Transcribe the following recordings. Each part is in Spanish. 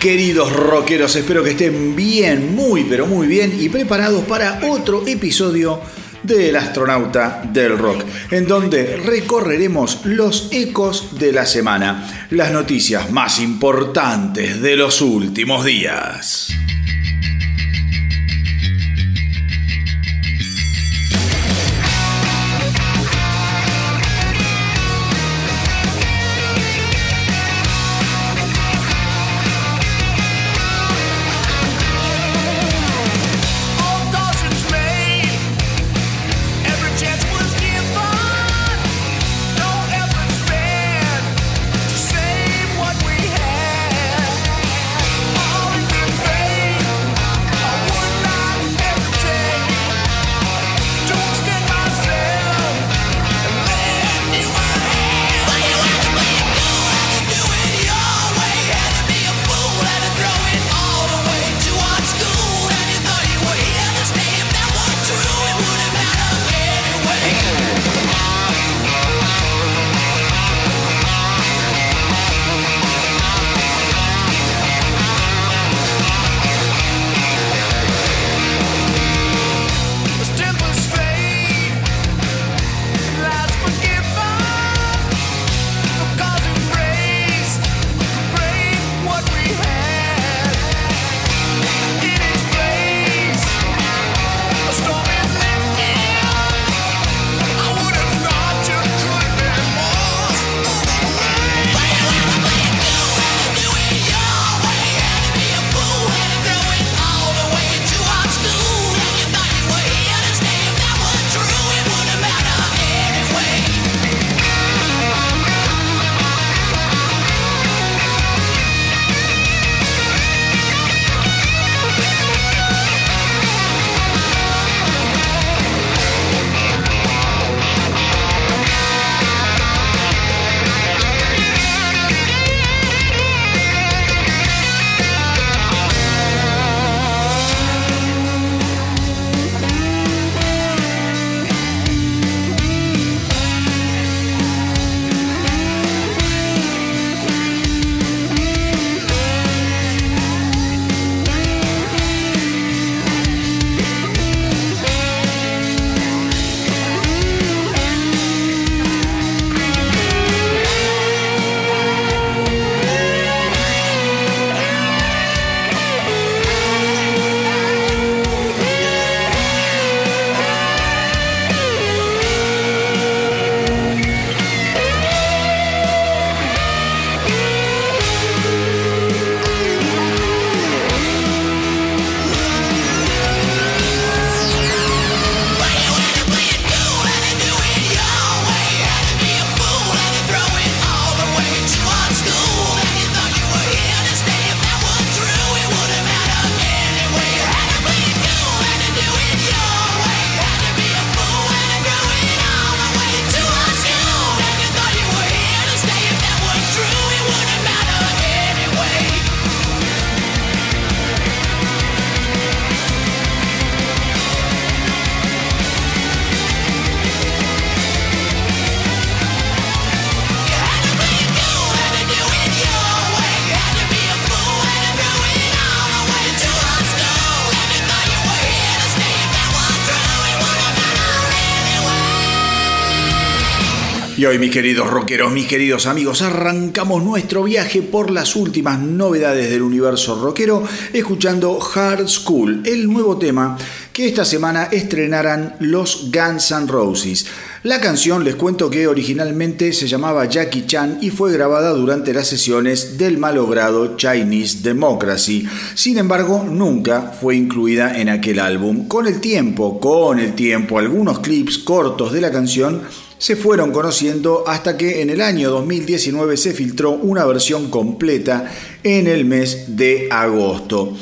queridos rockeros, espero que estén bien, muy pero muy bien y preparados para otro episodio del astronauta del rock, en donde recorreremos los ecos de la semana, las noticias más importantes de los últimos días. Hoy, mis queridos rockeros, mis queridos amigos, arrancamos nuestro viaje por las últimas novedades del universo rockero, escuchando Hard School, el nuevo tema que esta semana estrenarán los Guns N' Roses. La canción les cuento que originalmente se llamaba Jackie Chan y fue grabada durante las sesiones del malogrado Chinese Democracy. Sin embargo, nunca fue incluida en aquel álbum. Con el tiempo, con el tiempo, algunos clips cortos de la canción se fueron conociendo hasta que en el año 2019 se filtró una versión completa en el mes de agosto.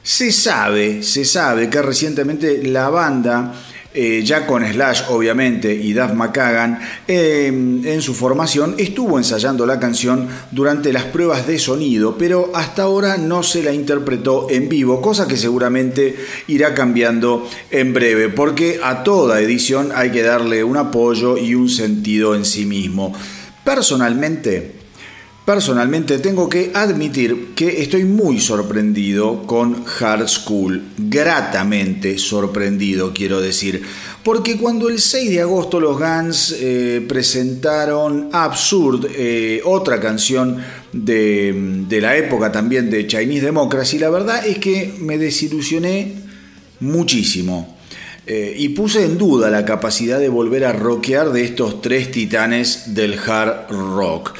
Se sabe, se sabe que recientemente la banda eh, ya con Slash obviamente y Duff McKagan, em, en su formación estuvo ensayando la canción durante las pruebas de sonido, pero hasta ahora no se la interpretó en vivo, cosa que seguramente irá cambiando en breve, porque a toda edición hay que darle un apoyo y un sentido en sí mismo. Personalmente, Personalmente tengo que admitir que estoy muy sorprendido con Hard School, gratamente sorprendido quiero decir, porque cuando el 6 de agosto los Guns eh, presentaron Absurd, eh, otra canción de, de la época también de Chinese Democracy, la verdad es que me desilusioné muchísimo. Eh, y puse en duda la capacidad de volver a rockear de estos tres titanes del hard rock.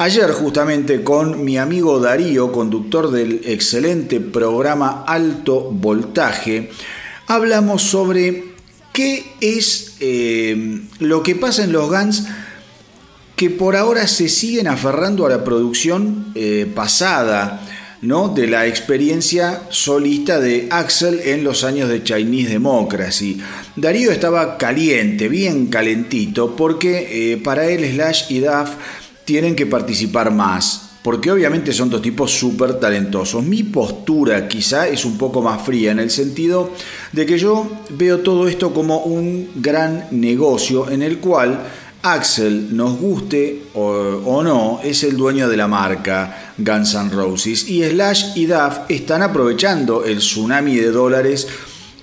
Ayer justamente con mi amigo Darío, conductor del excelente programa Alto Voltaje, hablamos sobre qué es eh, lo que pasa en los Guns que por ahora se siguen aferrando a la producción eh, pasada ¿no? de la experiencia solista de Axel en los años de Chinese Democracy. Darío estaba caliente, bien calentito, porque eh, para él Slash y Duff tienen que participar más. Porque obviamente son dos tipos súper talentosos. Mi postura quizá es un poco más fría en el sentido de que yo veo todo esto como un gran negocio en el cual Axel, nos guste o, no, es el dueño de la marca Guns N' Roses y Slash y Duff están aprovechando el tsunami de dólares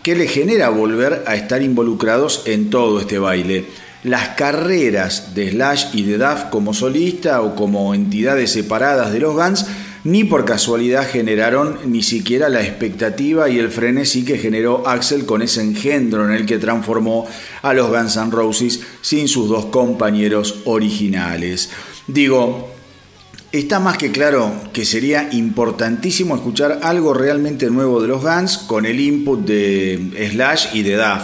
que le genera volver a estar involucrados en todo este baile. Las carreras de Slash y de Duff como solista o como entidades separadas de los Guns ni por casualidad generaron ni siquiera la expectativa y el frenesí que generó Axel con ese engendro en el que transformó a los Guns N' Roses sin sus dos compañeros originales. Digo, Está más que claro que sería importantísimo escuchar algo realmente nuevo de los Guns con el input de Slash y de Duff.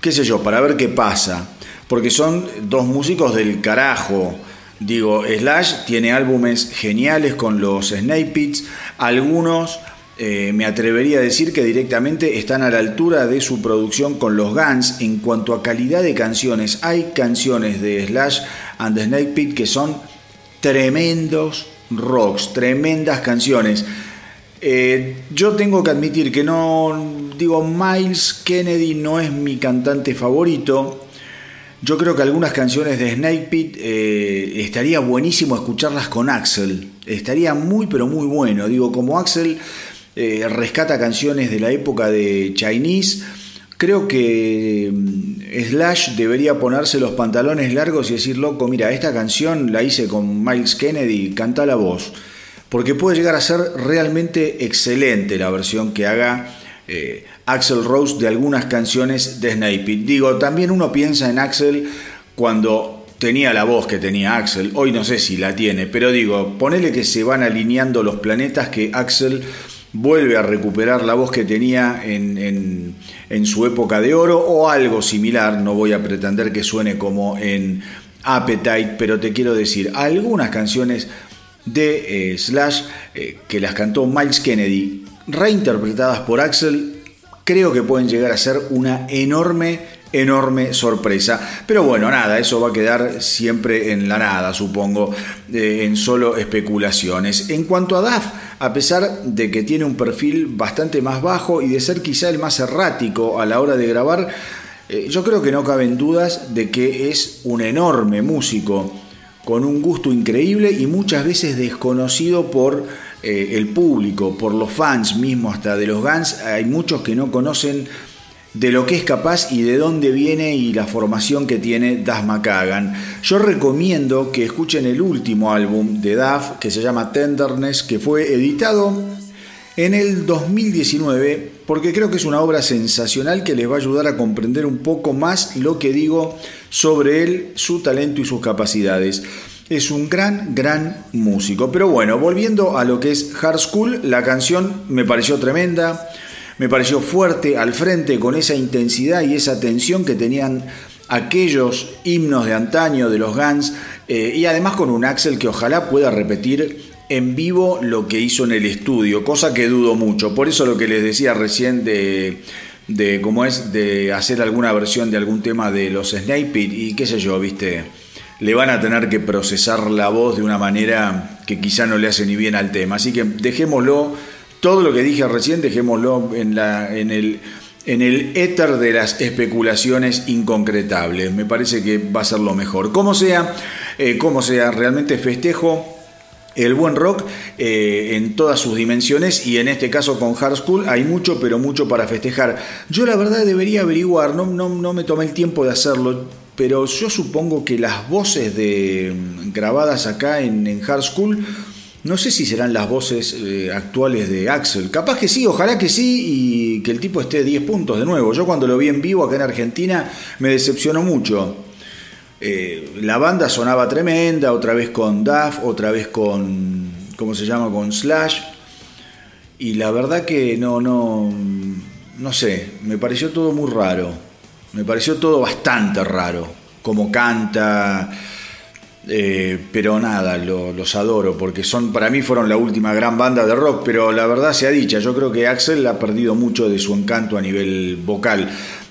Qué sé yo, para ver qué pasa. Porque son dos músicos del carajo. Digo, Slash tiene álbumes geniales con los Snake Pits, algunos eh, me atrevería a decir que directamente están a la altura de su producción con los Guns en cuanto a calidad de canciones. Hay canciones de Slash and the Snake Pit que son tremendos rocks, tremendas canciones. Eh, yo tengo que admitir que no, digo, Miles Kennedy no es mi cantante favorito. Yo creo que algunas canciones de Snake Pit eh, estaría buenísimo escucharlas con Axel. Estaría muy, pero muy bueno. Digo, como Axel eh, rescata canciones de la época de Chinese, creo que mm, Slash debería ponerse los pantalones largos y decir, loco, mira, esta canción la hice con Miles Kennedy, canta la voz. Porque puede llegar a ser realmente excelente la versión que haga eh, Axel Rose de algunas canciones de Snape. Digo, también uno piensa en Axel cuando tenía la voz que tenía Axel, hoy no sé si la tiene, pero digo, ponele que se van alineando los planetas, que Axel vuelve a recuperar la voz que tenía en, su época de oro o algo similar, no voy a pretender que suene como en Appetite, pero te quiero decir, algunas canciones de eh, Slash eh, que las cantó Miles Kennedy reinterpretadas por Axel, creo que pueden llegar a ser una enorme, enorme sorpresa. Pero bueno, nada, eso va a quedar siempre en la nada, supongo, eh, en solo especulaciones. En cuanto a DAF, a pesar de que tiene un perfil bastante más bajo y de ser quizá el más errático a la hora de grabar, eh, yo creo que no caben dudas de que es un enorme músico con un gusto increíble y muchas veces desconocido por eh, el público, por los fans mismos hasta de los Guns, hay muchos que no conocen de lo que es capaz y de dónde viene y la formación que tiene Duff McKagan. Yo recomiendo que escuchen el último álbum de Duff que se llama Tenderness, que fue editado en el 2019, porque creo que es una obra sensacional que les va a ayudar a comprender un poco más lo que digo sobre él, su talento y sus capacidades es un gran, gran músico. Pero bueno, volviendo a lo que es Hard School, la canción me pareció tremenda, me pareció fuerte al frente con esa intensidad y esa tensión que tenían aquellos himnos de antaño de los Guns eh, y además con un Axel que ojalá pueda repetir en vivo lo que hizo en el estudio, cosa que dudo mucho. Por eso lo que les decía recién de, de cómo es de hacer alguna versión de algún tema de los Snape y qué sé yo, viste le van a tener que procesar la voz de una manera que quizá no le hace ni bien al tema. Así que dejémoslo, todo lo que dije recién, dejémoslo en, en, el, en el éter de las especulaciones inconcretables. Me parece que va a ser lo mejor. Como sea, eh, como sea, realmente festejo el buen rock eh, en todas sus dimensiones y en este caso con Hard School hay mucho, pero mucho para festejar. Yo la verdad debería averiguar, no, no, no me tomé el tiempo de hacerlo, pero yo supongo que las voces de, mm, grabadas acá en, Hard School, no sé si serán las voces eh, actuales de Axel. Capaz que sí, ojalá que sí y que el tipo esté 10 puntos de nuevo. Yo cuando lo vi en vivo acá en Argentina me decepcionó mucho. Eh, la banda sonaba tremenda, otra vez con Duff, otra vez con, ¿cómo se llama? Con Slash. Y la verdad que no, no, no sé, me pareció todo muy raro. Me pareció todo bastante raro. Como canta, eh, pero nada, los adoro porque son para mí fueron la última gran banda de rock, pero la verdad sea dicha, yo creo que Axel ha perdido mucho de su encanto a nivel vocal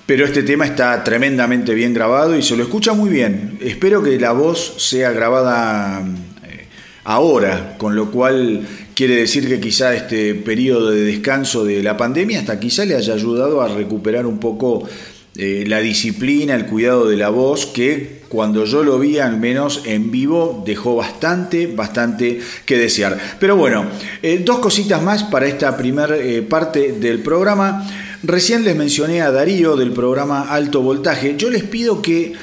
pero este tema está tremendamente bien grabado y se lo escucha muy bien. Espero que la voz sea grabada eh, ahora, con lo cual quiere decir que quizá este periodo de descanso de la pandemia hasta quizá le haya ayudado a recuperar un poco eh, la disciplina, el cuidado de la voz, que cuando yo lo vi al menos en vivo dejó bastante, bastante que desear. Pero bueno, eh, dos cositas más para esta primera parte del programa. Recién les mencioné a Darío del programa Alto Voltaje. Yo les pido que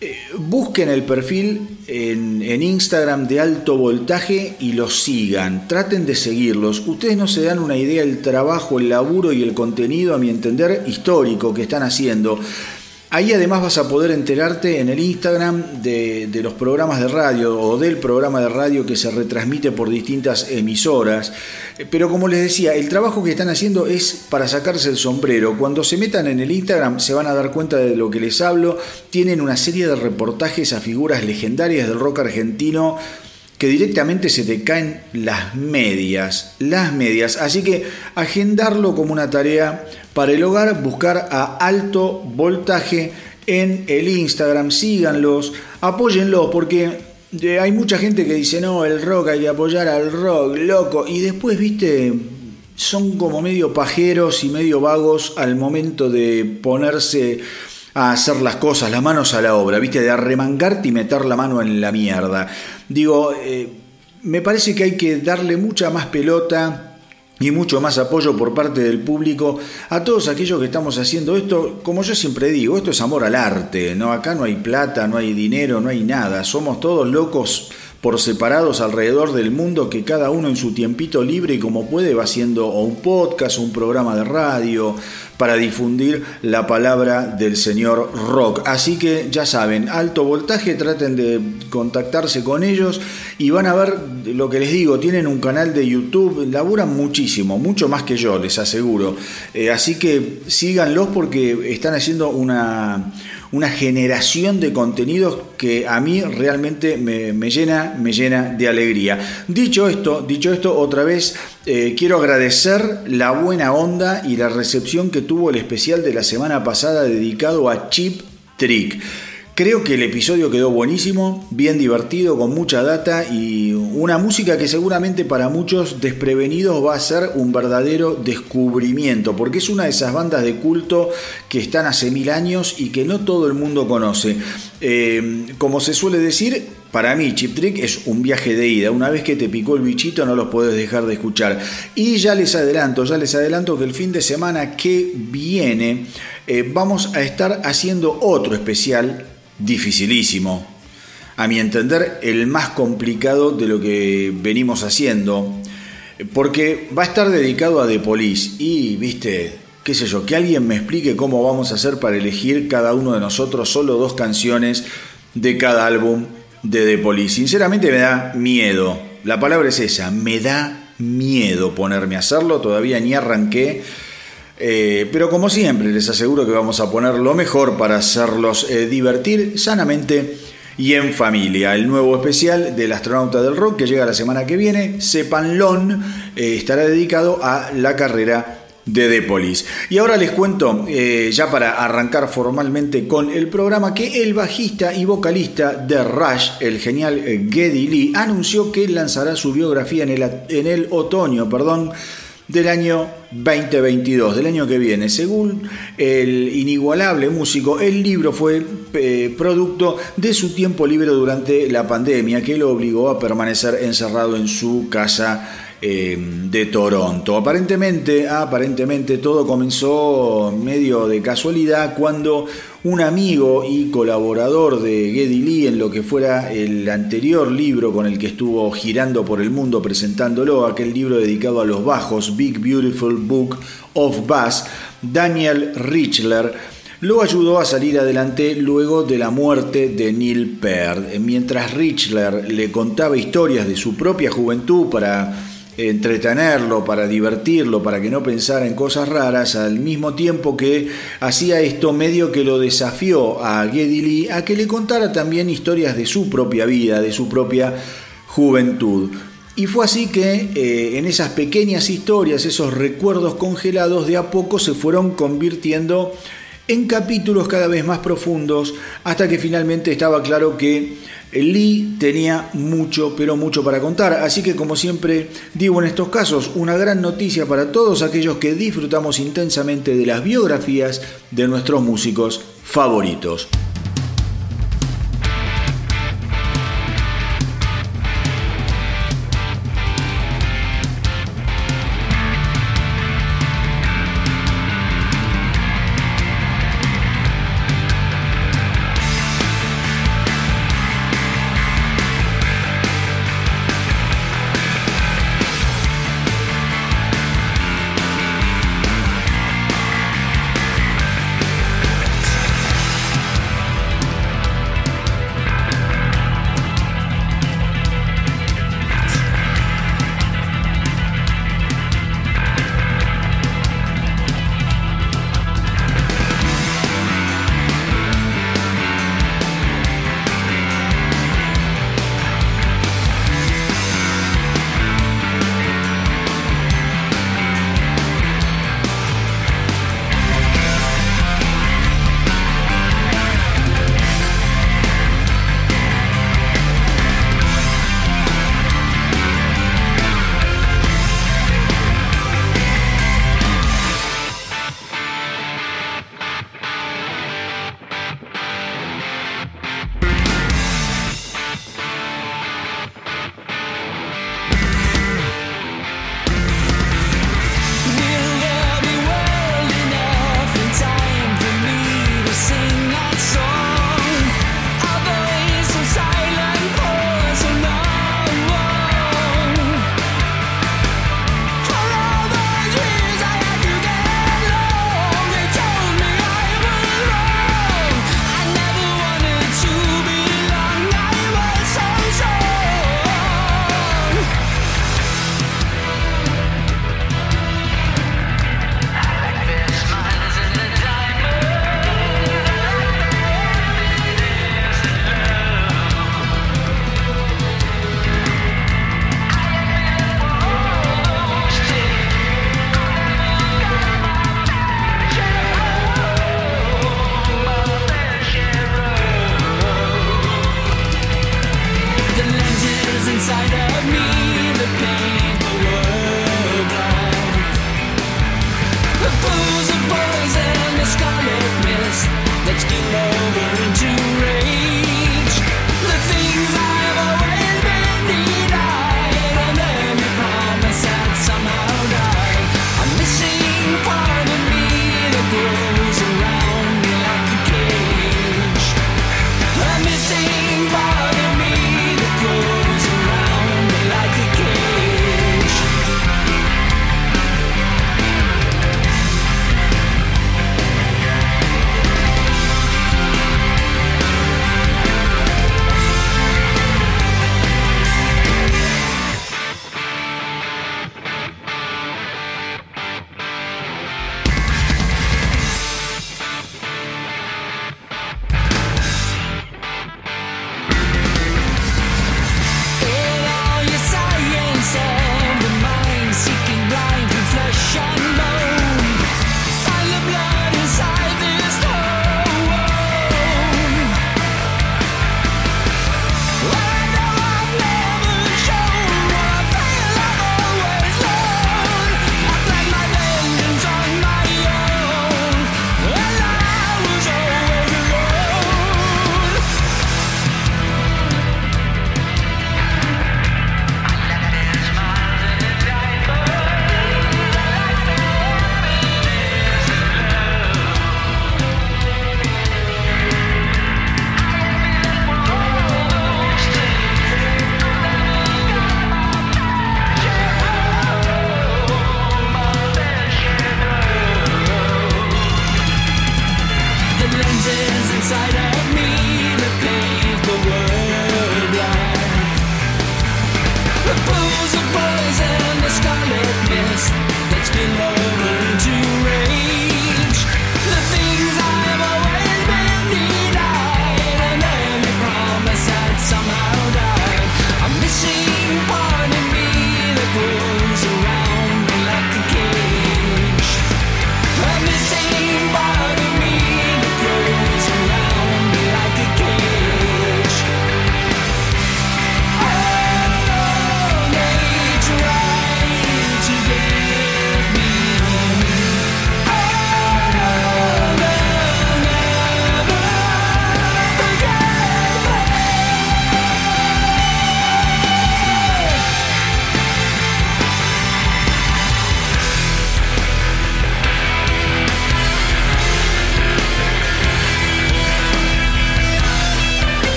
eh, busquen el perfil en, en, Instagram de Alto Voltaje y los sigan. Traten de seguirlos. Ustedes no se dan una idea del trabajo, el laburo y el contenido, a mi entender, histórico que están haciendo. Ahí además vas a poder enterarte en el Instagram de, los programas de radio o del programa de radio que se retransmite por distintas emisoras. Pero como les decía, el trabajo que están haciendo es para sacarse el sombrero. Cuando se metan en el Instagram se van a dar cuenta de lo que les hablo. Tienen una serie de reportajes a figuras legendarias del rock argentino que directamente se te caen las medias, las medias. Así que agendarlo como una tarea para el hogar, buscar a alto voltaje en el Instagram, síganlos, apóyenlo, porque eh, hay mucha gente que dice, no, el rock hay que apoyar al rock, loco, y después, viste, son como medio pajeros y medio vagos al momento de ponerse a hacer las cosas, las manos a la obra, viste, de arremangarte y meter la mano en la mierda. Digo, eh, me parece que hay que darle mucha más pelota y mucho más apoyo por parte del público a todos aquellos que estamos haciendo esto, como yo siempre digo, esto es amor al arte, ¿no? Acá no hay plata, no hay dinero, no hay nada, somos todos locos por separados alrededor del mundo que cada uno en su tiempito libre y como puede va haciendo un podcast un programa de radio para difundir la palabra del señor rock. Así que ya saben, alto voltaje, traten de contactarse con ellos y van a ver lo que les digo, tienen un canal de YouTube, laburan muchísimo, mucho más que yo, les aseguro. Eh, así que síganlos porque están haciendo una una generación de contenidos que a mí realmente me, llena, me llena de alegría. Dicho esto, dicho esto, otra vez eh, quiero agradecer la buena onda y la recepción que tuvo el especial de la semana pasada dedicado a Chip Trick. Creo que el episodio quedó buenísimo, bien divertido, con mucha data y una música que seguramente para muchos desprevenidos va a ser un verdadero descubrimiento, porque es una de esas bandas de culto que están hace mil años y que no todo el mundo conoce. Eh, como se suele decir, para mí Chip Trick es un viaje de ida. Una vez que te picó el bichito no los puedes dejar de escuchar. Y ya les adelanto, ya les adelanto que el fin de semana que viene eh, vamos a estar haciendo otro especial dificilísimo. A mi entender, el más complicado de lo que venimos haciendo. Porque va a estar dedicado a The Police. Y, viste, qué sé yo, que alguien me explique cómo vamos a hacer para elegir cada uno de nosotros solo dos canciones de cada álbum de The Police. Sinceramente me da miedo. La palabra es esa, me da miedo ponerme a hacerlo. Todavía ni arranqué. Eh, pero como siempre, les aseguro que vamos a poner lo mejor para hacerlos eh, divertir sanamente y en familia. El nuevo especial del astronauta del rock que llega la semana que viene, Sepanlon, eh, estará dedicado a la carrera de Depolis. Y ahora les cuento, ya para arrancar formalmente con el programa, que el bajista y vocalista de Rush, el genial Geddy Lee, anunció que lanzará su biografía en el, en el otoño, perdón, del año 2022, del año que viene. Según el inigualable músico, el libro fue eh, producto de su tiempo libre durante la pandemia que lo obligó a permanecer encerrado en su casa Em, de Toronto. Aparentemente, aparentemente todo comenzó medio de casualidad cuando un amigo y colaborador de Geddy Lee en lo que fuera el anterior libro con el que estuvo girando por el mundo presentándolo, aquel libro dedicado a los bajos, Big Beautiful Book of Bass, Daniel Richler, lo ayudó a salir adelante luego de la muerte de Neil Peart. Mientras Richler le contaba historias de su propia juventud para entretenerlo, para divertirlo, para que no pensara en cosas raras, al mismo tiempo que hacía esto medio que lo desafió a Geddy Lee a que le contara también historias de su propia vida, de su propia juventud. Y fue así que eh, en esas pequeñas historias, esos recuerdos congelados, de a poco se fueron convirtiendo en capítulos cada vez más profundos, hasta que finalmente estaba claro que Lee tenía mucho, pero mucho para contar, así que como siempre digo en estos casos, una gran noticia para todos aquellos que disfrutamos intensamente de las biografías de nuestros músicos favoritos.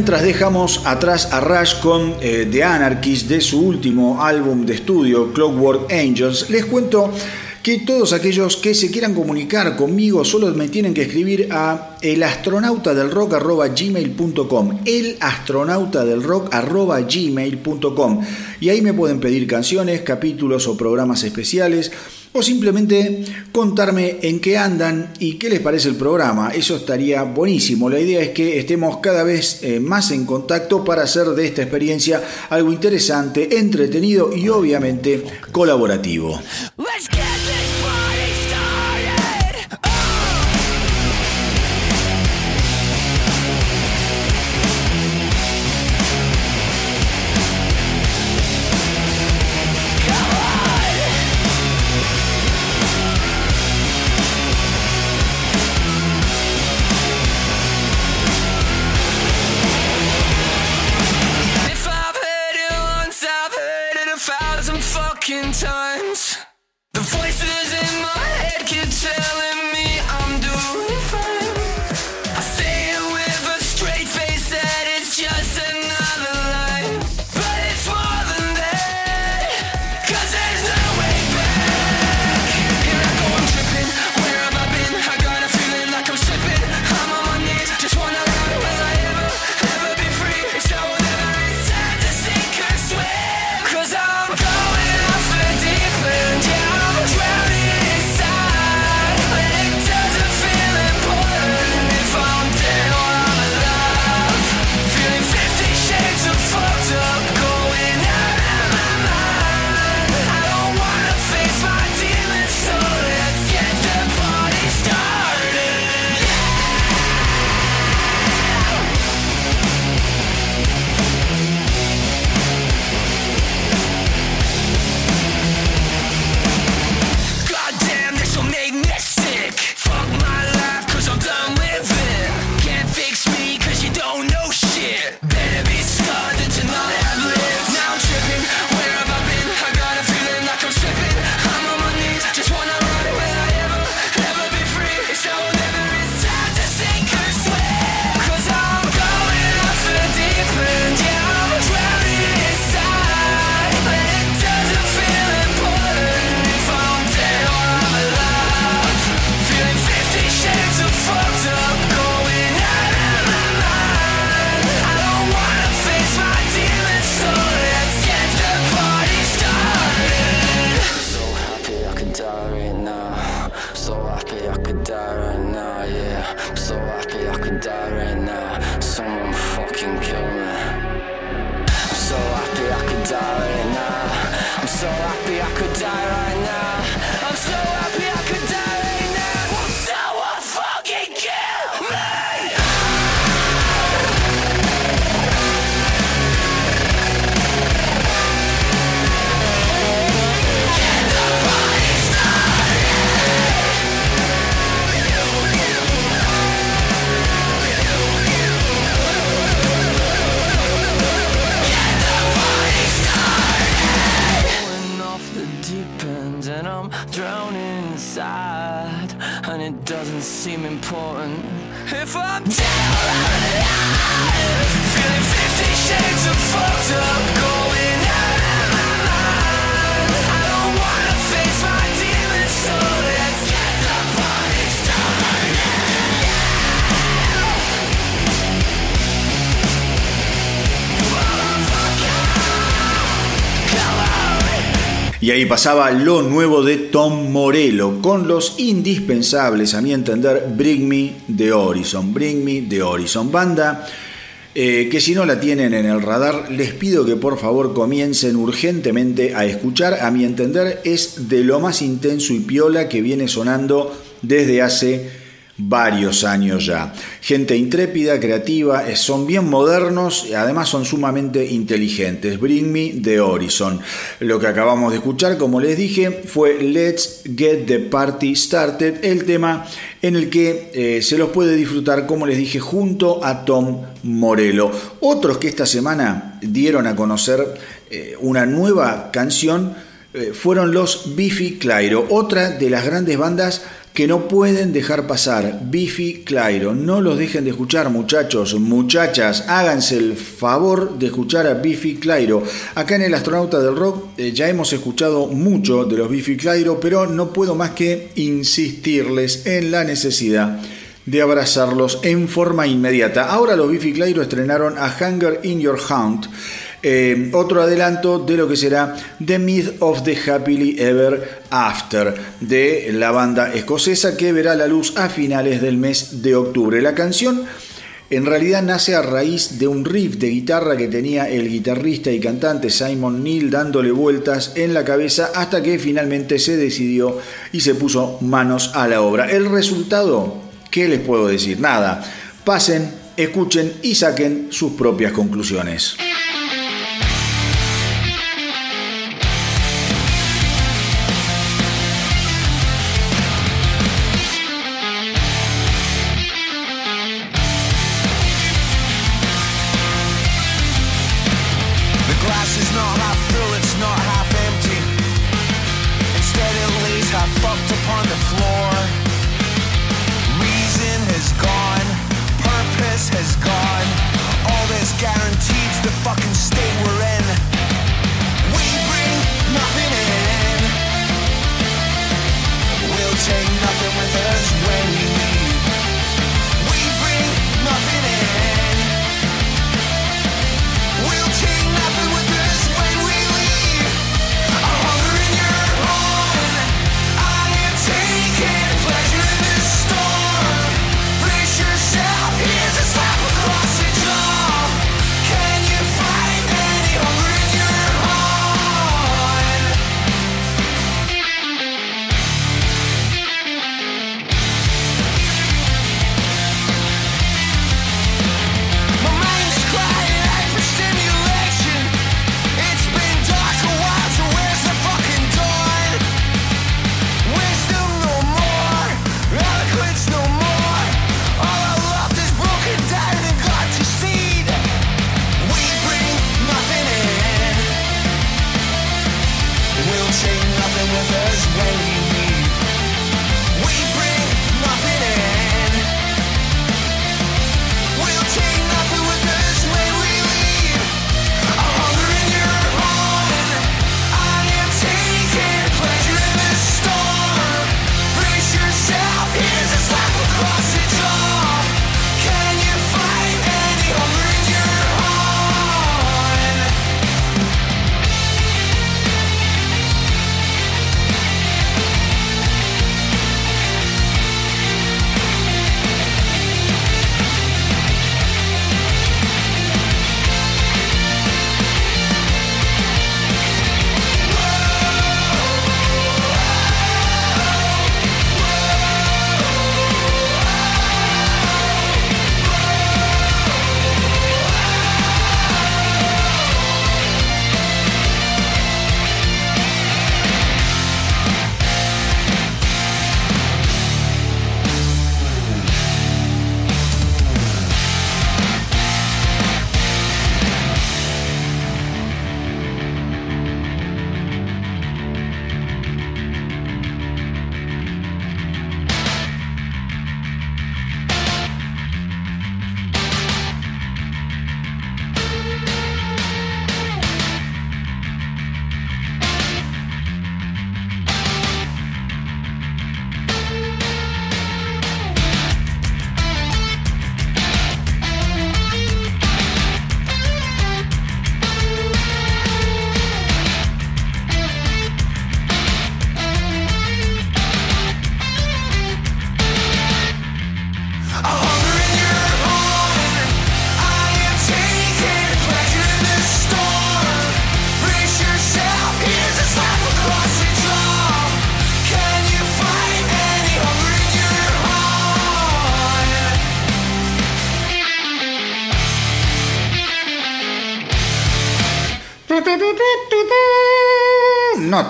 Mientras dejamos atrás a Rush con eh, The Anarchist de su último álbum de estudio, Clockwork Angels, les cuento que todos aquellos que se quieran comunicar conmigo solo me tienen que escribir a elastronautadelrock.gmail.com elastronautadelrock.gmail.com y ahí me pueden pedir canciones, capítulos o programas especiales o simplemente contarme en qué andan y qué les parece el programa. Eso estaría buenísimo. La idea es que estemos cada vez eh, más en contacto para hacer de esta experiencia algo interesante, entretenido y obviamente colaborativo. Y ahí pasaba lo nuevo de Tom Morello con los indispensables, a mi entender, Bring Me the Horizon. Bring Me the Horizon. Banda eh, que si no la tienen en el radar, les pido que por favor comiencen urgentemente a escuchar. A mi entender, es de lo más intenso y piola que viene sonando desde hace varios años ya. Gente intrépida, creativa, eh, son bien modernos y además son sumamente inteligentes. Bring Me the Horizon. Lo que acabamos de escuchar, como les dije, fue Let's Get the Party Started, el tema en el que eh, se los puede disfrutar, como les dije, junto a Tom Morello. Otros que esta semana dieron a conocer eh, una nueva canción fueron los Biffy Clyro, otra de las grandes bandas que no pueden dejar pasar. Biffy Clyro, no los dejen de escuchar muchachos, muchachas, háganse el favor de escuchar a Biffy Clyro. Acá en el Astronauta del Rock eh, ya hemos escuchado mucho de los Biffy Clyro, pero no puedo más que insistirles en la necesidad de abrazarlos en forma inmediata. Ahora los Biffy Clyro estrenaron a Hunger in Your Hunt eh, otro adelanto de lo que será The Myth of the Happily Ever After de la banda escocesa que verá la luz a finales del mes de octubre. La canción en realidad nace a raíz de un riff de guitarra que tenía el guitarrista y cantante Simon Neil dándole vueltas en la cabeza hasta que finalmente se decidió y se puso manos a la obra. El resultado, ¿qué les puedo decir? Nada. Pasen, escuchen y saquen sus propias conclusiones.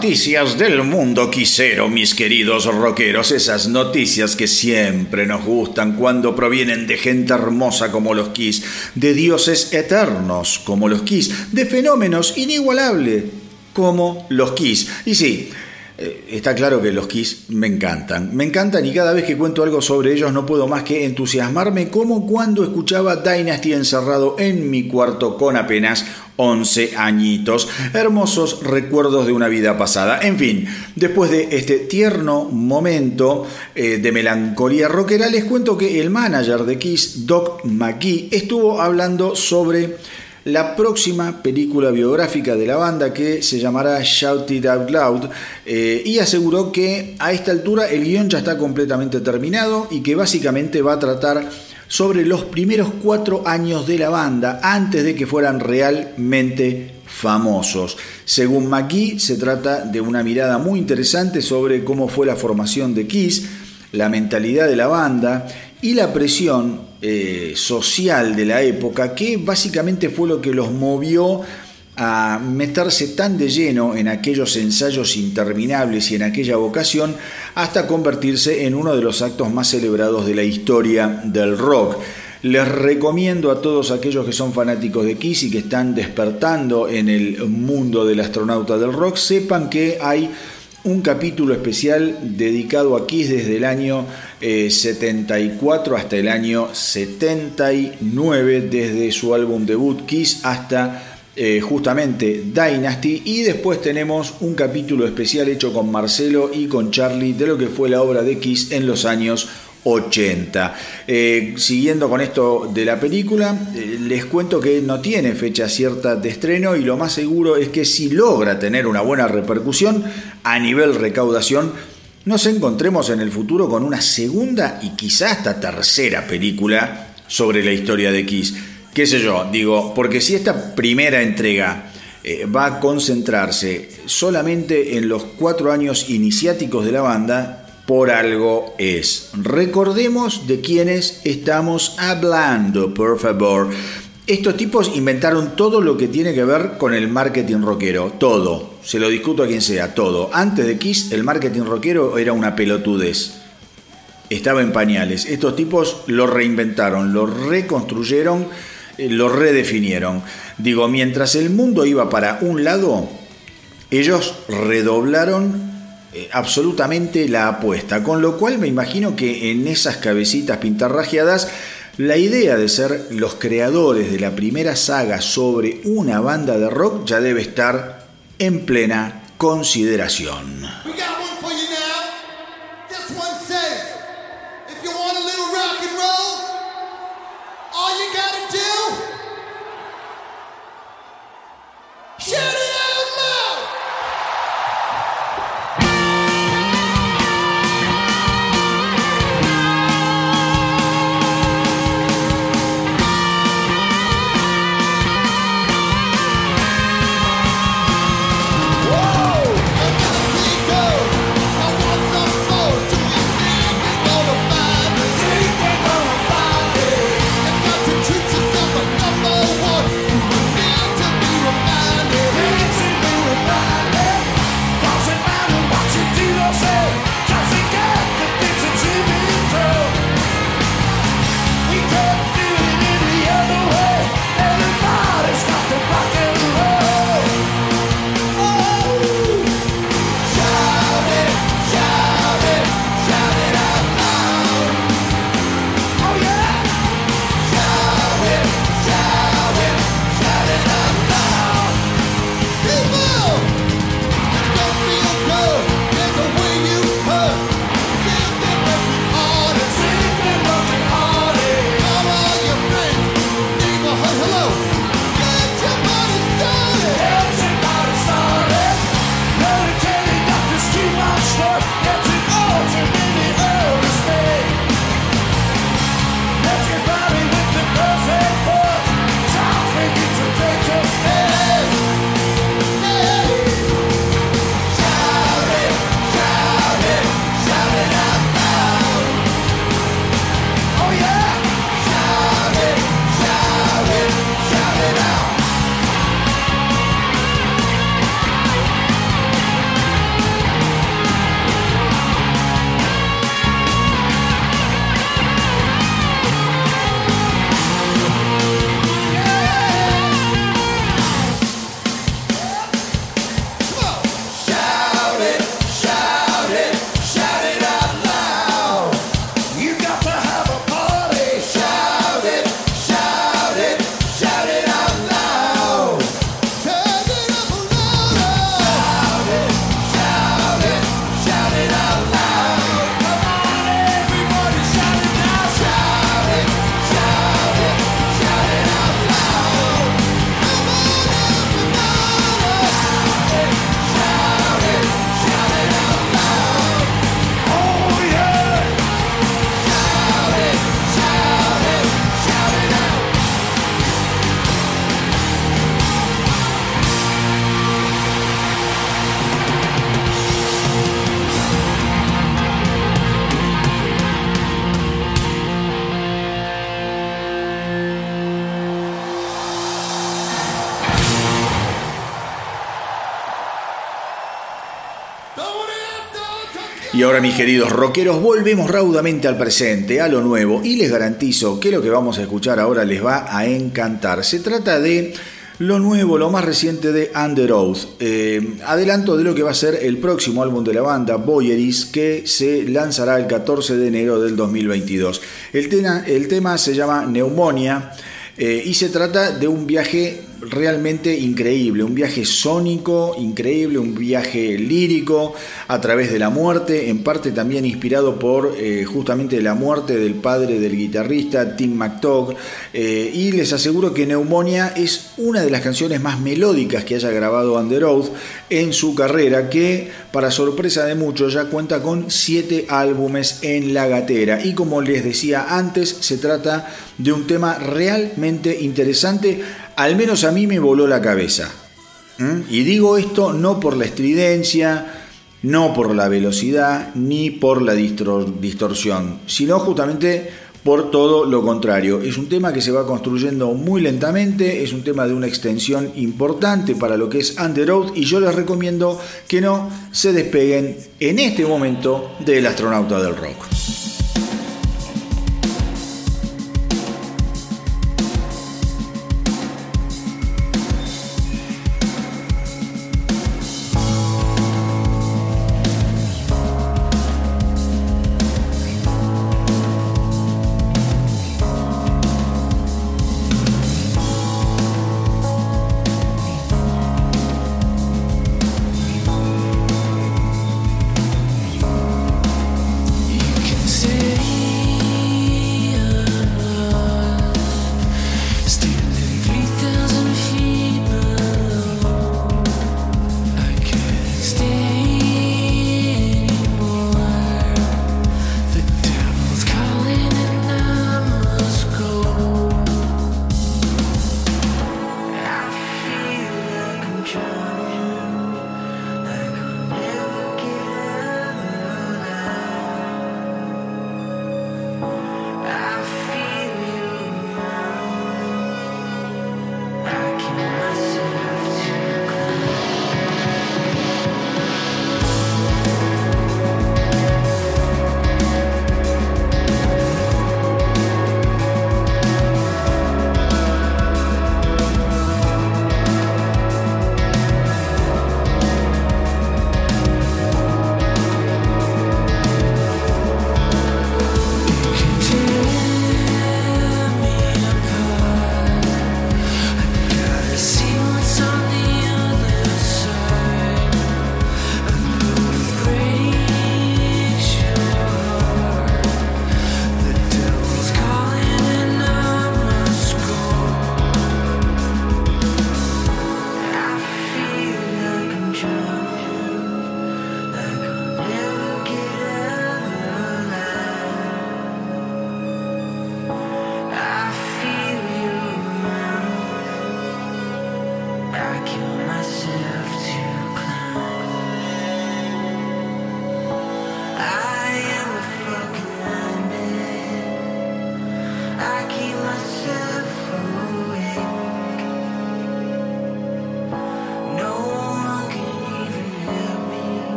Noticias del mundo quisero, mis queridos rockeros, esas noticias que siempre nos gustan cuando provienen de gente hermosa como los Kiss, de dioses eternos como los Kiss, de fenómenos inigualables como los Kiss. Y sí, eh, está claro que los Kiss me encantan. Me encantan y cada vez que cuento algo sobre ellos no puedo más que entusiasmarme como cuando escuchaba Dynasty encerrado en mi cuarto con apenas 11 añitos. Hermosos recuerdos de una vida pasada. En fin, después de este tierno momento eh, de melancolía rockera, les cuento que el manager de Kiss, Doc McGee, estuvo hablando sobre la próxima película biográfica de la banda que se llamará Shout It Out Loud eh, y aseguró que a esta altura el guion ya está completamente terminado y que básicamente va a tratar sobre los primeros cuatro años de la banda antes de que fueran realmente famosos. Según McGee, se trata de una mirada muy interesante sobre cómo fue la formación de Kiss, la mentalidad de la banda y la presión eh, social de la época, que básicamente fue lo que los movió a meterse tan de lleno en aquellos ensayos interminables y en aquella vocación hasta convertirse en uno de los actos más celebrados de la historia del rock. Les recomiendo a todos aquellos que son fanáticos de Kiss y que están despertando en el mundo del astronauta del rock, sepan que hay un capítulo especial dedicado a Kiss desde el año 74 eh, hasta el año 79, desde su álbum debut Kiss hasta eh, justamente Dynasty. Y después tenemos un capítulo especial hecho con Marcelo y con Charlie de lo que fue la obra de Kiss en los años 80. Eh, siguiendo con esto de la película, eh, les cuento que no tiene fecha cierta de estreno y lo más seguro es que si logra tener una buena repercusión a nivel recaudación, nos encontremos en el futuro con una segunda y quizás hasta tercera película sobre la historia de Kiss. ¿Qué sé yo? Digo, porque si esta primera entrega eh, va a concentrarse solamente en los cuatro años iniciáticos de la banda, por algo es. Recordemos de quiénes estamos hablando, por favor. Estos tipos inventaron todo lo que tiene que ver con el marketing rockero, todo. Se lo discuto a quien sea, todo. Antes de Kiss, el marketing rockero era una pelotudez. Estaba en pañales. Estos tipos lo reinventaron, lo reconstruyeron, eh, lo redefinieron. Digo, mientras el mundo iba para un lado, ellos redoblaron eh, absolutamente la apuesta, con lo cual me imagino que en esas cabecitas pintarrajeadas la idea de ser los creadores de la primera saga sobre una banda de rock ya debe estar en plena consideración. Ahora mis queridos rockeros, volvemos raudamente al presente, a lo nuevo, y les garantizo que lo que vamos a escuchar ahora les va a encantar. Se trata de lo nuevo, lo más reciente de Under Oath. Eh, adelanto de lo que va a ser el próximo álbum de la banda, Boyeris, que se lanzará el 14 de enero del 2022. El, tema, el tema se llama Neumonia. Eh, y se trata de un viaje realmente increíble, un viaje sónico increíble, un viaje lírico a través de la muerte, en parte también inspirado por eh, justamente la muerte del padre del guitarrista Tim McTogg. Eh, y les aseguro que Neumonia es una de las canciones más melódicas que haya grabado Under Oath en su carrera, que para sorpresa de muchos ya cuenta con siete álbumes en la gatera. Y como les decía antes, se trata de un tema realmente interesante al menos a mí me voló la cabeza. ¿Mm? Y digo esto no por la estridencia, no por la velocidad, ni por la distorsión, sino justamente por todo lo contrario. Es un tema que se va construyendo muy lentamente, es un tema de una extensión importante para lo que es Under y yo les recomiendo que no se despeguen en este momento del astronauta del rock.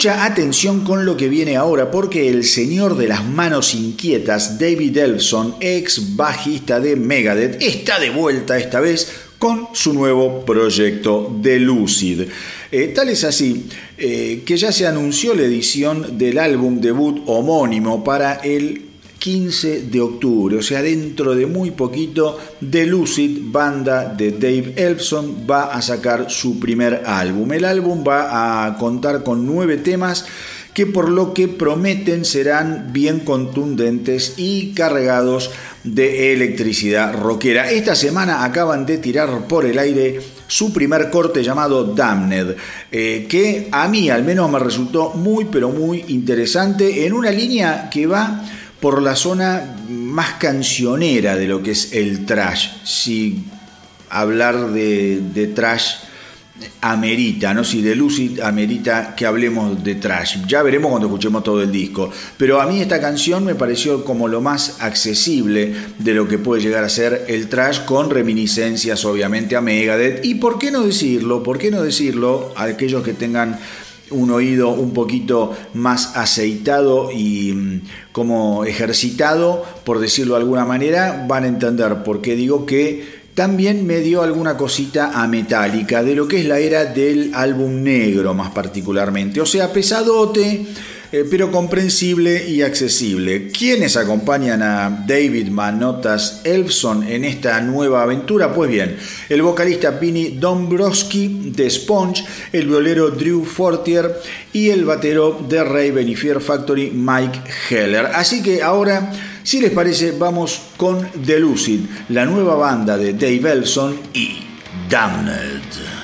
Mucha atención con lo que viene ahora porque el señor de las manos inquietas, David Elfson, ex bajista de Megadeth, está de vuelta esta vez con su nuevo proyecto de Lucid. Eh, tal es así eh, que ya se anunció la edición del álbum debut homónimo para el 15 de octubre, o sea, dentro de muy poquito, The Lucid, banda de Dave Elfson, va a sacar su primer álbum. El álbum va a contar con nueve temas que por lo que prometen serán bien contundentes y cargados de electricidad rockera. Esta semana acaban de tirar por el aire su primer corte llamado Damned, eh, que a mí al menos me resultó muy pero muy interesante en una línea que va por la zona más cancionera de lo que es el trash. Si hablar de, de trash amerita, ¿no? Si de Lucid amerita que hablemos de trash. Ya veremos cuando escuchemos todo el disco. Pero a mí esta canción me pareció como lo más accesible de lo que puede llegar a ser el trash con reminiscencias obviamente a Megadeth. Y por qué no decirlo, por qué no decirlo a aquellos que tengan un oído un poquito más aceitado y mm, como ejercitado, por decirlo de alguna manera, van a entender por qué digo que también me dio alguna cosita a metálica de lo que es la era del álbum negro más particularmente. O sea, pesadote eh, pero comprensible y accesible. ¿Quiénes acompañan a David Manotas Elfson en esta nueva aventura? Pues bien, el vocalista Vinny Dombrowski de Sponge, el violero Drew Fortier y el batero de Raven y Fear Factory Mike Heller. Así que ahora, si les parece, vamos con The Lucid, la nueva banda de Dave Elfson y Damned.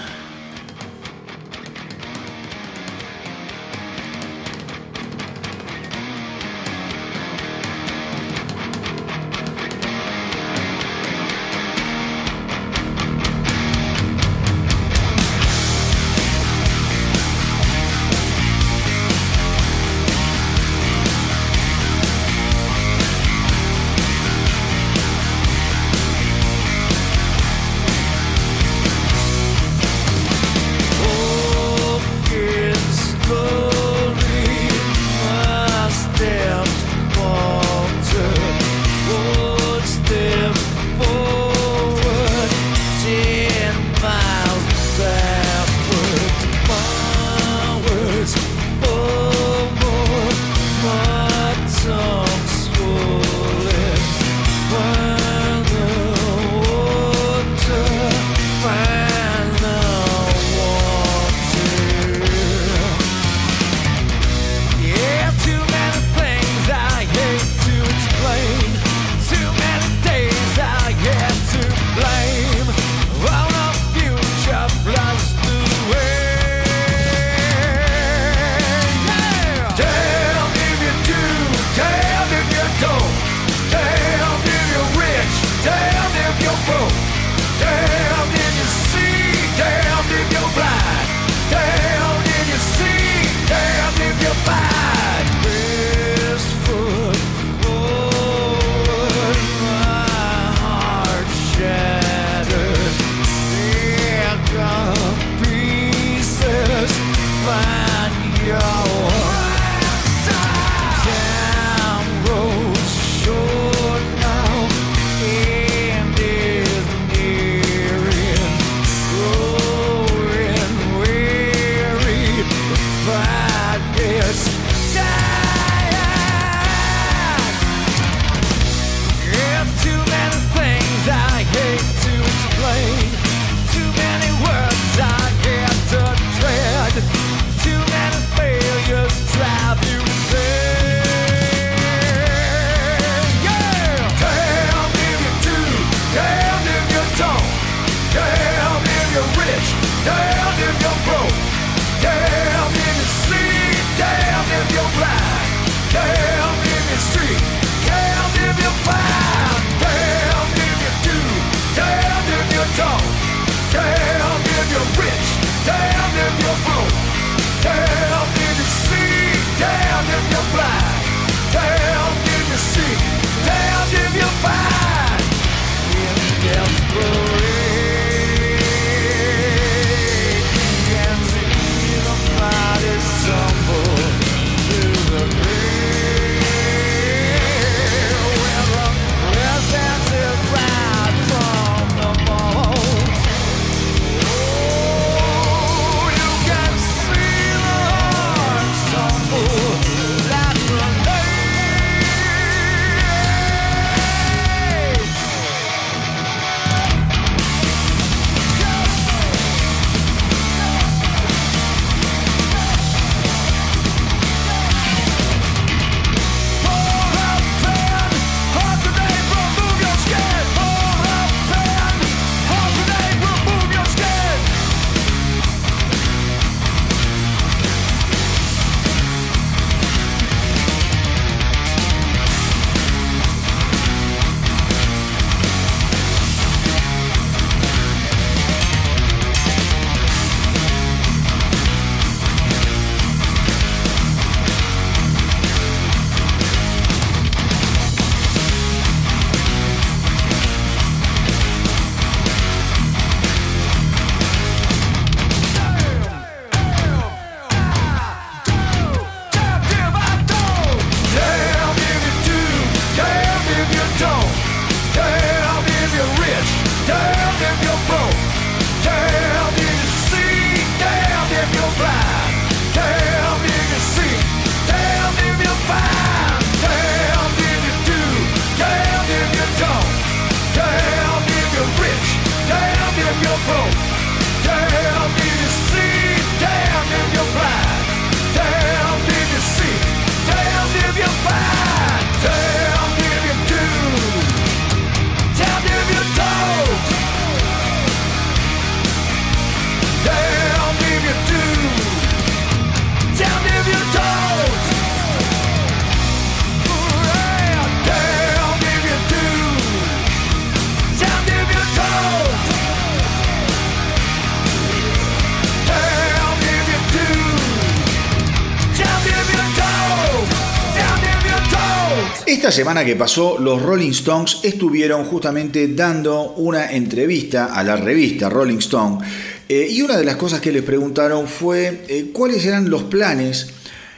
Esta semana que pasó, los Rolling Stones estuvieron justamente dando una entrevista a la revista Rolling Stone eh, y una de las cosas que les preguntaron fue eh, cuáles eran los planes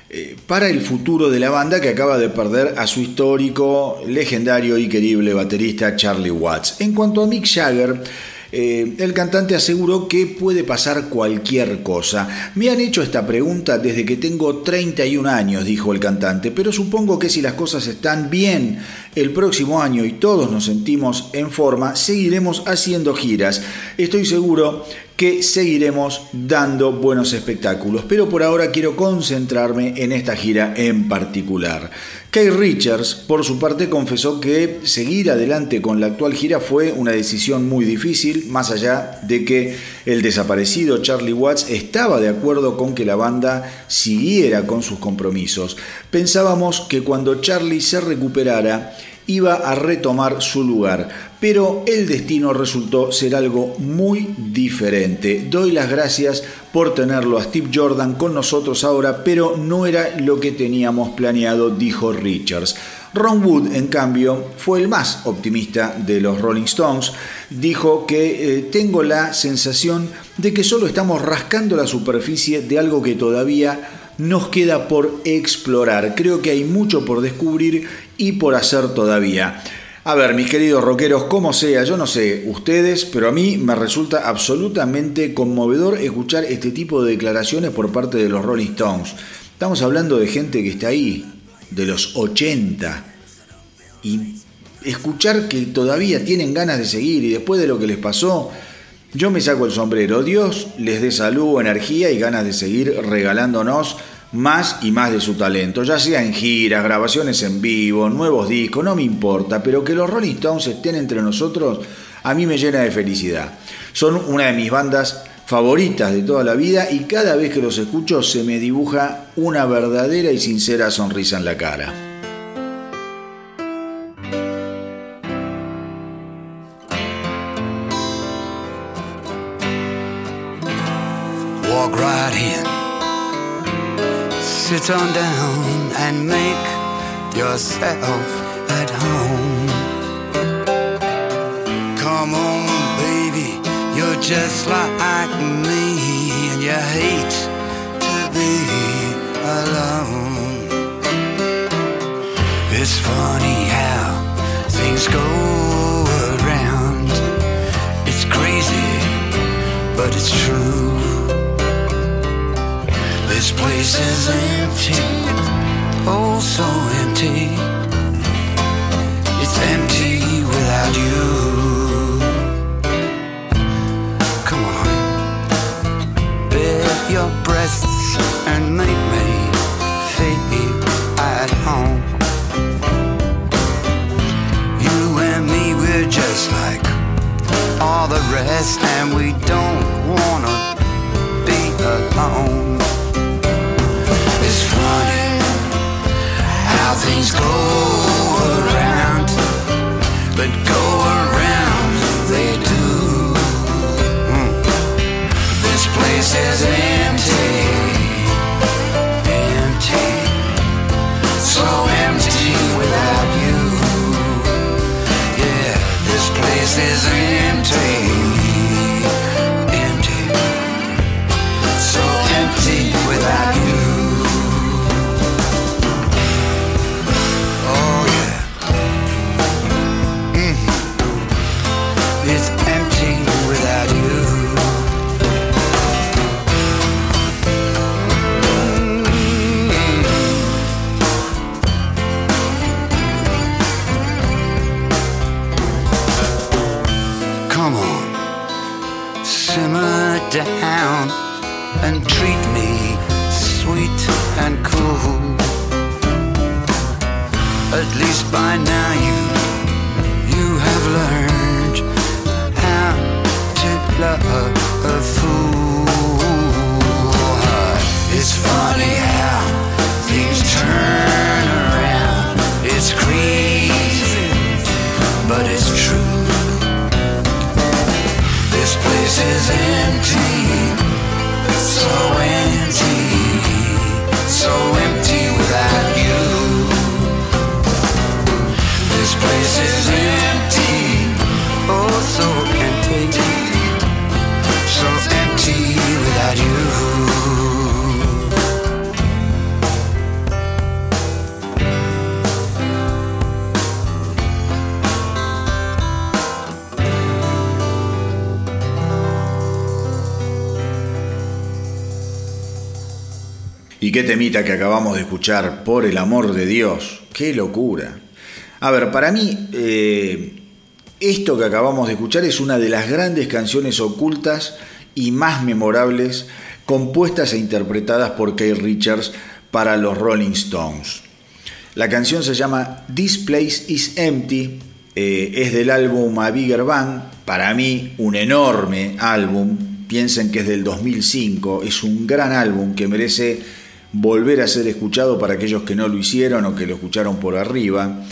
eh, para el futuro de la banda que acaba de perder a su histórico, legendario y querible baterista Charlie Watts. En cuanto a Mick Jagger, eh, el cantante aseguró que puede pasar cualquier cosa. Me han hecho esta pregunta desde que tengo 31 años, dijo el cantante, pero supongo que si las cosas están bien el próximo año y todos nos sentimos en forma, seguiremos haciendo giras. Estoy seguro que seguiremos dando buenos espectáculos, pero por ahora quiero concentrarme en esta gira en particular. Kay Richards, por su parte, confesó que seguir adelante con la actual gira fue una decisión muy difícil, más allá de que el desaparecido Charlie Watts estaba de acuerdo con que la banda siguiera con sus compromisos. Pensábamos que cuando Charlie se recuperara, iba a retomar su lugar, pero el destino resultó ser algo muy diferente. Doy las gracias por tenerlo a Steve Jordan con nosotros ahora, pero no era lo que teníamos planeado, dijo Richards. Ron Wood, en cambio, fue el más optimista de los Rolling Stones. Dijo que eh, tengo la sensación de que solo estamos rascando la superficie de algo que todavía nos queda por explorar. Creo que hay mucho por descubrir y por hacer todavía. A ver, mis queridos rockeros, como sea, yo no sé ustedes, pero a mí me resulta absolutamente conmovedor escuchar este tipo de declaraciones por parte de los Rolling Stones. Estamos hablando de gente que está ahí, de los 80, y escuchar que todavía tienen ganas de seguir y después de lo que les pasó, yo me saco el sombrero. Dios les dé salud, energía y ganas de seguir regalándonos más y más de su talento, ya sea en giras, grabaciones en vivo, nuevos discos, no me importa, pero que los Rolling Stones estén entre nosotros a mí me llena de felicidad. Son una de mis bandas favoritas de toda la vida y cada vez que los escucho se me dibuja una verdadera y sincera sonrisa en la cara. Sit on down and make yourself at home. Come on, baby, you're just like me, and you hate to be alone. It's funny how things go around. It's crazy, but it's true. This place is empty, oh so empty. It's empty without you. Come on, bare your breasts and make me feel at home. You and me, we're just like all the rest, and we don't wanna things go around, but go around they do. Mm. This place is empty, empty, so empty without you. Yeah, this place is empty, empty. By now you you have learned how to love a fool. It's funny how things turn around. It's crazy, but it's true. This place is empty, so temita que acabamos de escuchar, por el amor de Dios, qué locura. A ver, para mí, eh, esto que acabamos de escuchar es una de las grandes canciones ocultas y más memorables compuestas e interpretadas por Keith Richards para los Rolling Stones. La canción se llama This Place is Empty, eh, es del álbum A Bigger Bang, para mí un enorme álbum, piensen que es del 2005, es un gran álbum que merece volver a ser escuchado para aquellos que no lo hicieron o que lo escucharon por arriba.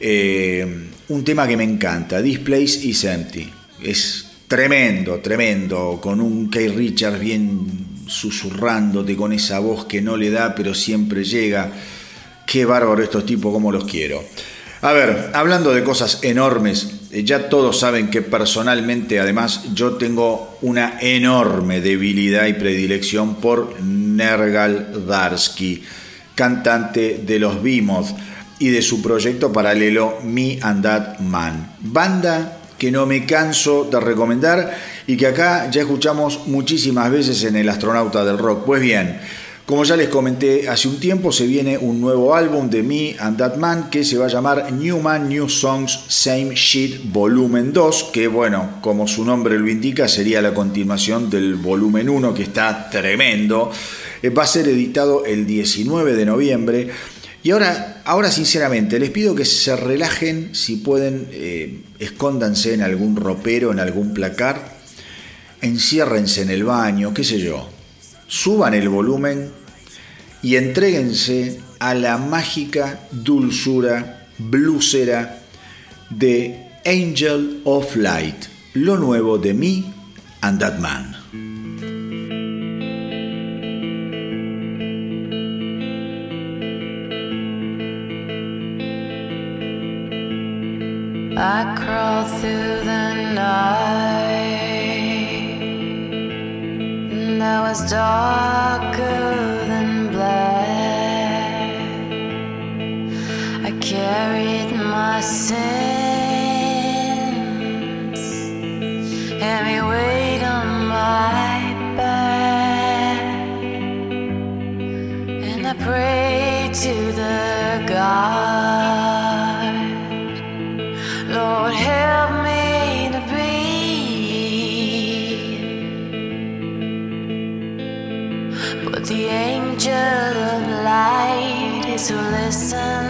Eh, un tema que me encanta, Place is Empty. Es tremendo, tremendo, con un Keith Richards bien susurrándote con esa voz que no le da, pero siempre llega. Qué bárbaro estos tipos, como los quiero. A ver, hablando de cosas enormes, eh, ya todos saben que personalmente, además, yo tengo una enorme debilidad y predilección por Nergal Darsky, cantante de los Behemoth y de su proyecto paralelo Me and That Man. Banda que no me canso de recomendar y que acá ya escuchamos muchísimas veces en El Astronauta del Rock. Pues bien, como ya les comenté hace un tiempo, se viene un nuevo álbum de Me and That Man que se va a llamar New Man, New Songs, Same Shit Volumen 2, que bueno, como su nombre lo indica, sería la continuación del volumen 1, que está tremendo. Eh, Va a ser editado el 19 de noviembre. Y ahora, ahora sinceramente, les pido que se relajen, si pueden, eh, escóndanse en algún ropero, en algún placar, enciérrense en el baño, qué sé yo, suban el volumen y entréguense a la mágica dulzura blusera de Angel of Light, lo nuevo de Me and That Man. I crawl through the night that was darker than black. I carried my sins, heavy weight on my back, and I prayed to the God. Help me to breathe. But the angel of light is who listens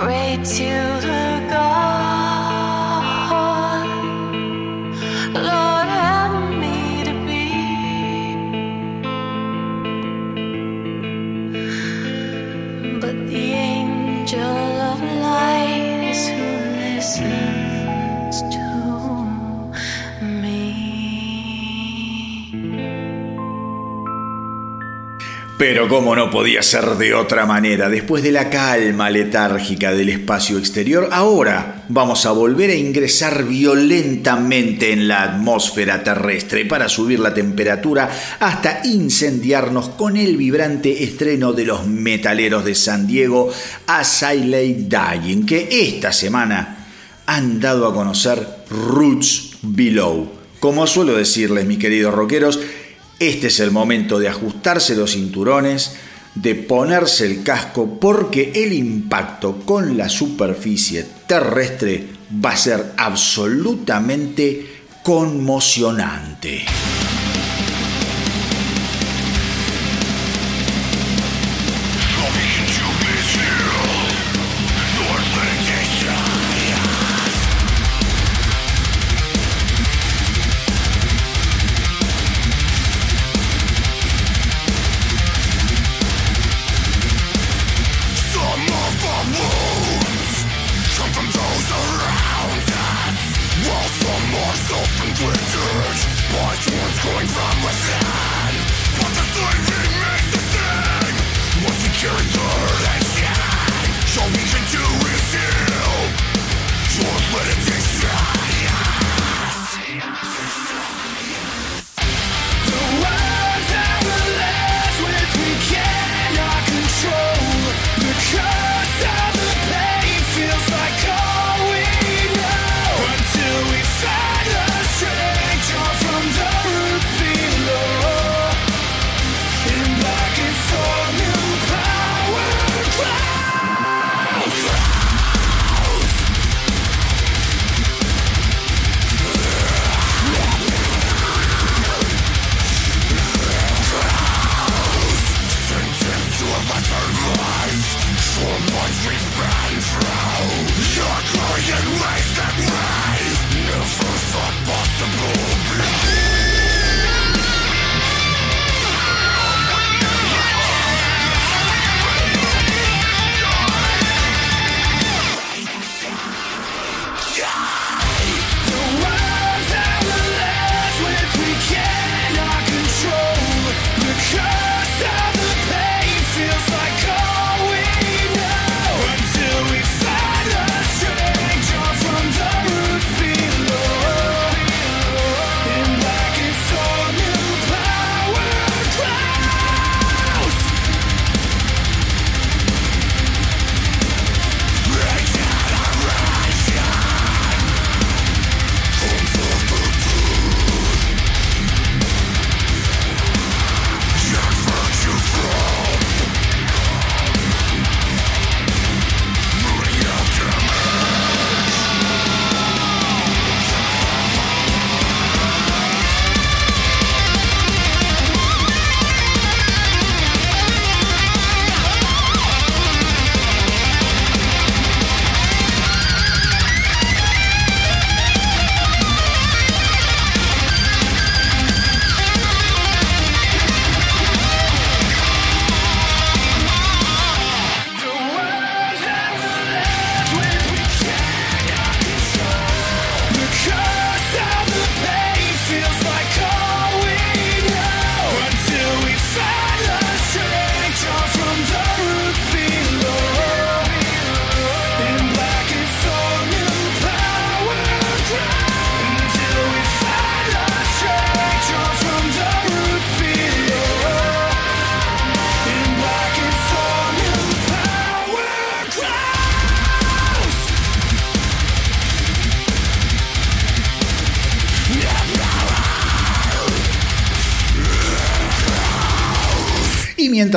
Pray to Pero como no podía ser de otra manera, después de la calma letárgica del espacio exterior, ahora vamos a volver a ingresar violentamente en la atmósfera terrestre para subir la temperatura hasta incendiarnos con el vibrante estreno de los metaleros de San Diego a Siley Dying, que esta semana han dado a conocer Roots Below. Como suelo decirles, mis queridos rockeros, este es el momento de ajustarse los cinturones, de ponerse el casco, porque el impacto con la superficie terrestre va a ser absolutamente conmocionante.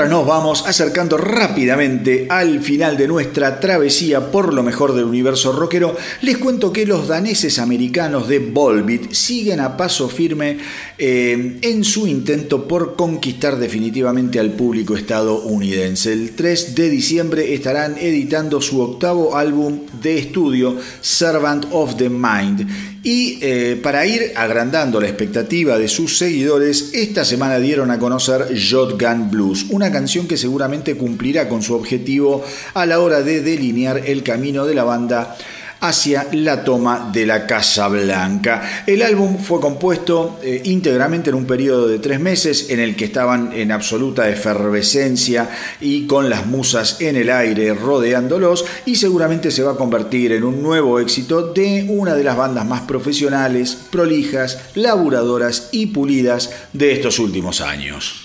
Nos vamos acercando rápidamente al final de nuestra travesía por lo mejor del universo rockero, les cuento que los daneses americanos de Volbeat siguen a paso firme eh, en su intento por conquistar definitivamente al público estadounidense. El 3 de diciembre estarán editando su octavo álbum de estudio, Servant of the Mind. Y eh, para ir agrandando la expectativa de sus seguidores, esta semana dieron a conocer Shotgun Blues, una canción que seguramente cumplirá con su objetivo a la hora de delinear el camino de la banda hacia la toma de la Casa Blanca. El álbum fue compuesto eh, íntegramente en un periodo de tres meses en el que estaban en absoluta efervescencia y con las musas en el aire rodeándolos y seguramente se va a convertir en un nuevo éxito de una de las bandas más profesionales, prolijas, laburadoras y pulidas de estos últimos años.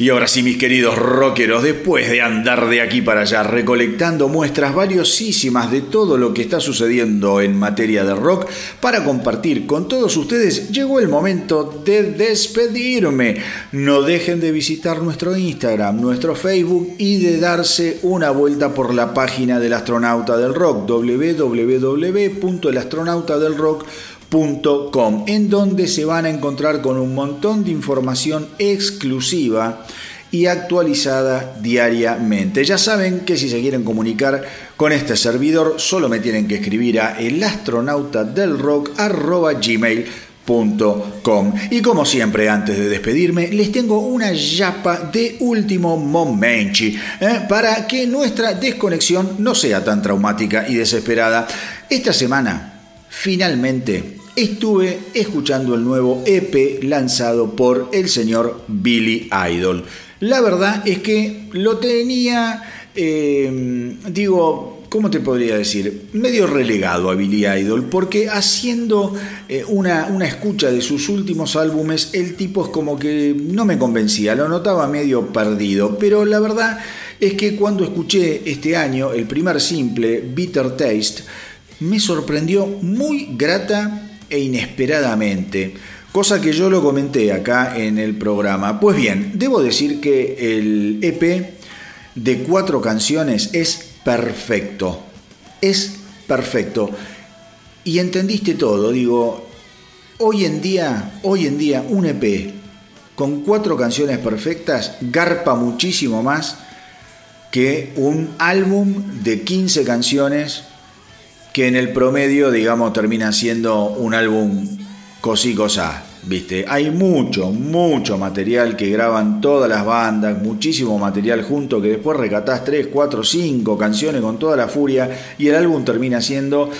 Y ahora sí, mis queridos rockeros, después de andar de aquí para allá recolectando muestras valiosísimas de todo lo que está sucediendo en materia de rock para compartir con todos ustedes, llegó el momento de despedirme. No dejen de visitar nuestro Instagram, nuestro Facebook y de darse una vuelta por la página del astronauta del rock, www.elastronautadelrock.com en donde se van a encontrar con un montón de información exclusiva y actualizada diariamente. Ya saben que si se quieren comunicar con este servidor, solo me tienen que escribir a elastronautadelrock.gmail.com Y como siempre, antes de despedirme, les tengo una yapa de último momento ¿eh? para que nuestra desconexión no sea tan traumática y desesperada. Esta semana, finalmente, estuve escuchando el nuevo EP lanzado por el señor Billy Idol. La verdad es que lo tenía, eh, digo, ¿cómo te podría decir? Medio relegado a Billy Idol, porque haciendo eh, una, una, escucha de sus últimos álbumes, el tipo es como que no me convencía, lo notaba medio perdido, pero la verdad es que cuando escuché este año el primer simple, Bitter Taste, me sorprendió muy grata e inesperadamente, cosa que yo lo comenté acá en el programa. Pues bien, debo decir que el EP de cuatro canciones es perfecto, es perfecto. Y entendiste todo, digo, hoy en día, hoy en día un EP con cuatro canciones perfectas garpa muchísimo más que un álbum de 15 canciones que en el promedio, digamos, termina siendo un álbum cosí cosa, ¿viste? Hay mucho, mucho material que graban todas las bandas, muchísimo material junto que después recatás 3, 4, 5 canciones con toda la furia y el álbum termina siendo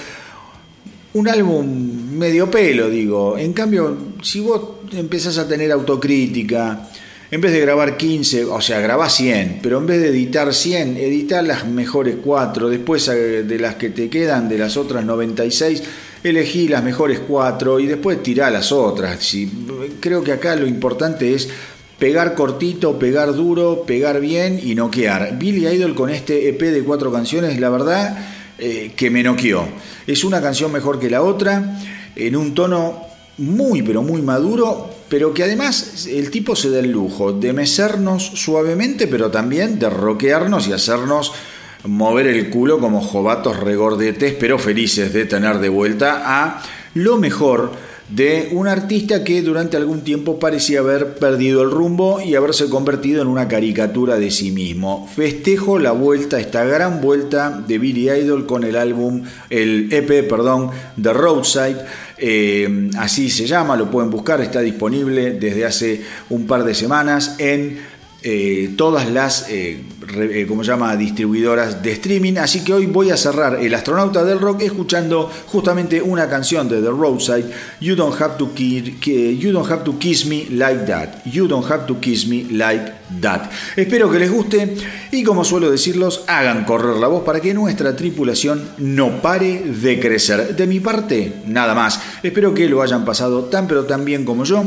un álbum medio pelo, digo. En cambio, si vos empezás a tener autocrítica, en vez de grabar 15, o sea, grabá 100, pero en vez de editar 100, editar las mejores 4, después eh, de las que te quedan, de las otras 96, elegí las mejores 4 y después tirá las otras. creo que acá lo importante es pegar cortito, pegar duro, pegar bien y noquear. Billy Idol con este EP de 4 canciones, la verdad eh, que me noqueó. Es una canción mejor que la otra, en un tono muy pero muy maduro, pero que además el tipo se da el lujo de mecernos suavemente, pero también de roquearnos y hacernos mover el culo como jovatos regordetes, pero felices de tener de vuelta a lo mejor de un artista que durante algún tiempo parecía haber perdido el rumbo y haberse convertido en una caricatura de sí mismo. Festejo la vuelta, esta gran vuelta de Billy Idol con el álbum, el EP, perdón, The Roadside. Eh, así se llama, lo pueden buscar, está disponible desde hace un par de semanas en eh, todas las, eh, como llama, distribuidoras de streaming. Así que hoy voy a cerrar El astronauta del rock escuchando justamente una canción de The Roadside, You Don't Have to, you don't have to Kiss Me Like That. You Don't Have to Kiss Me Like That. Espero que les guste y como suelo decirlos, hagan correr la voz para que nuestra tripulación no pare de crecer. De mi parte, nada más. Espero que lo hayan pasado tan pero tan bien como yo.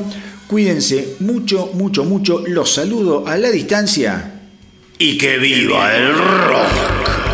Cuídense mucho, mucho, mucho. Los saludo a la distancia. Y que viva el rock.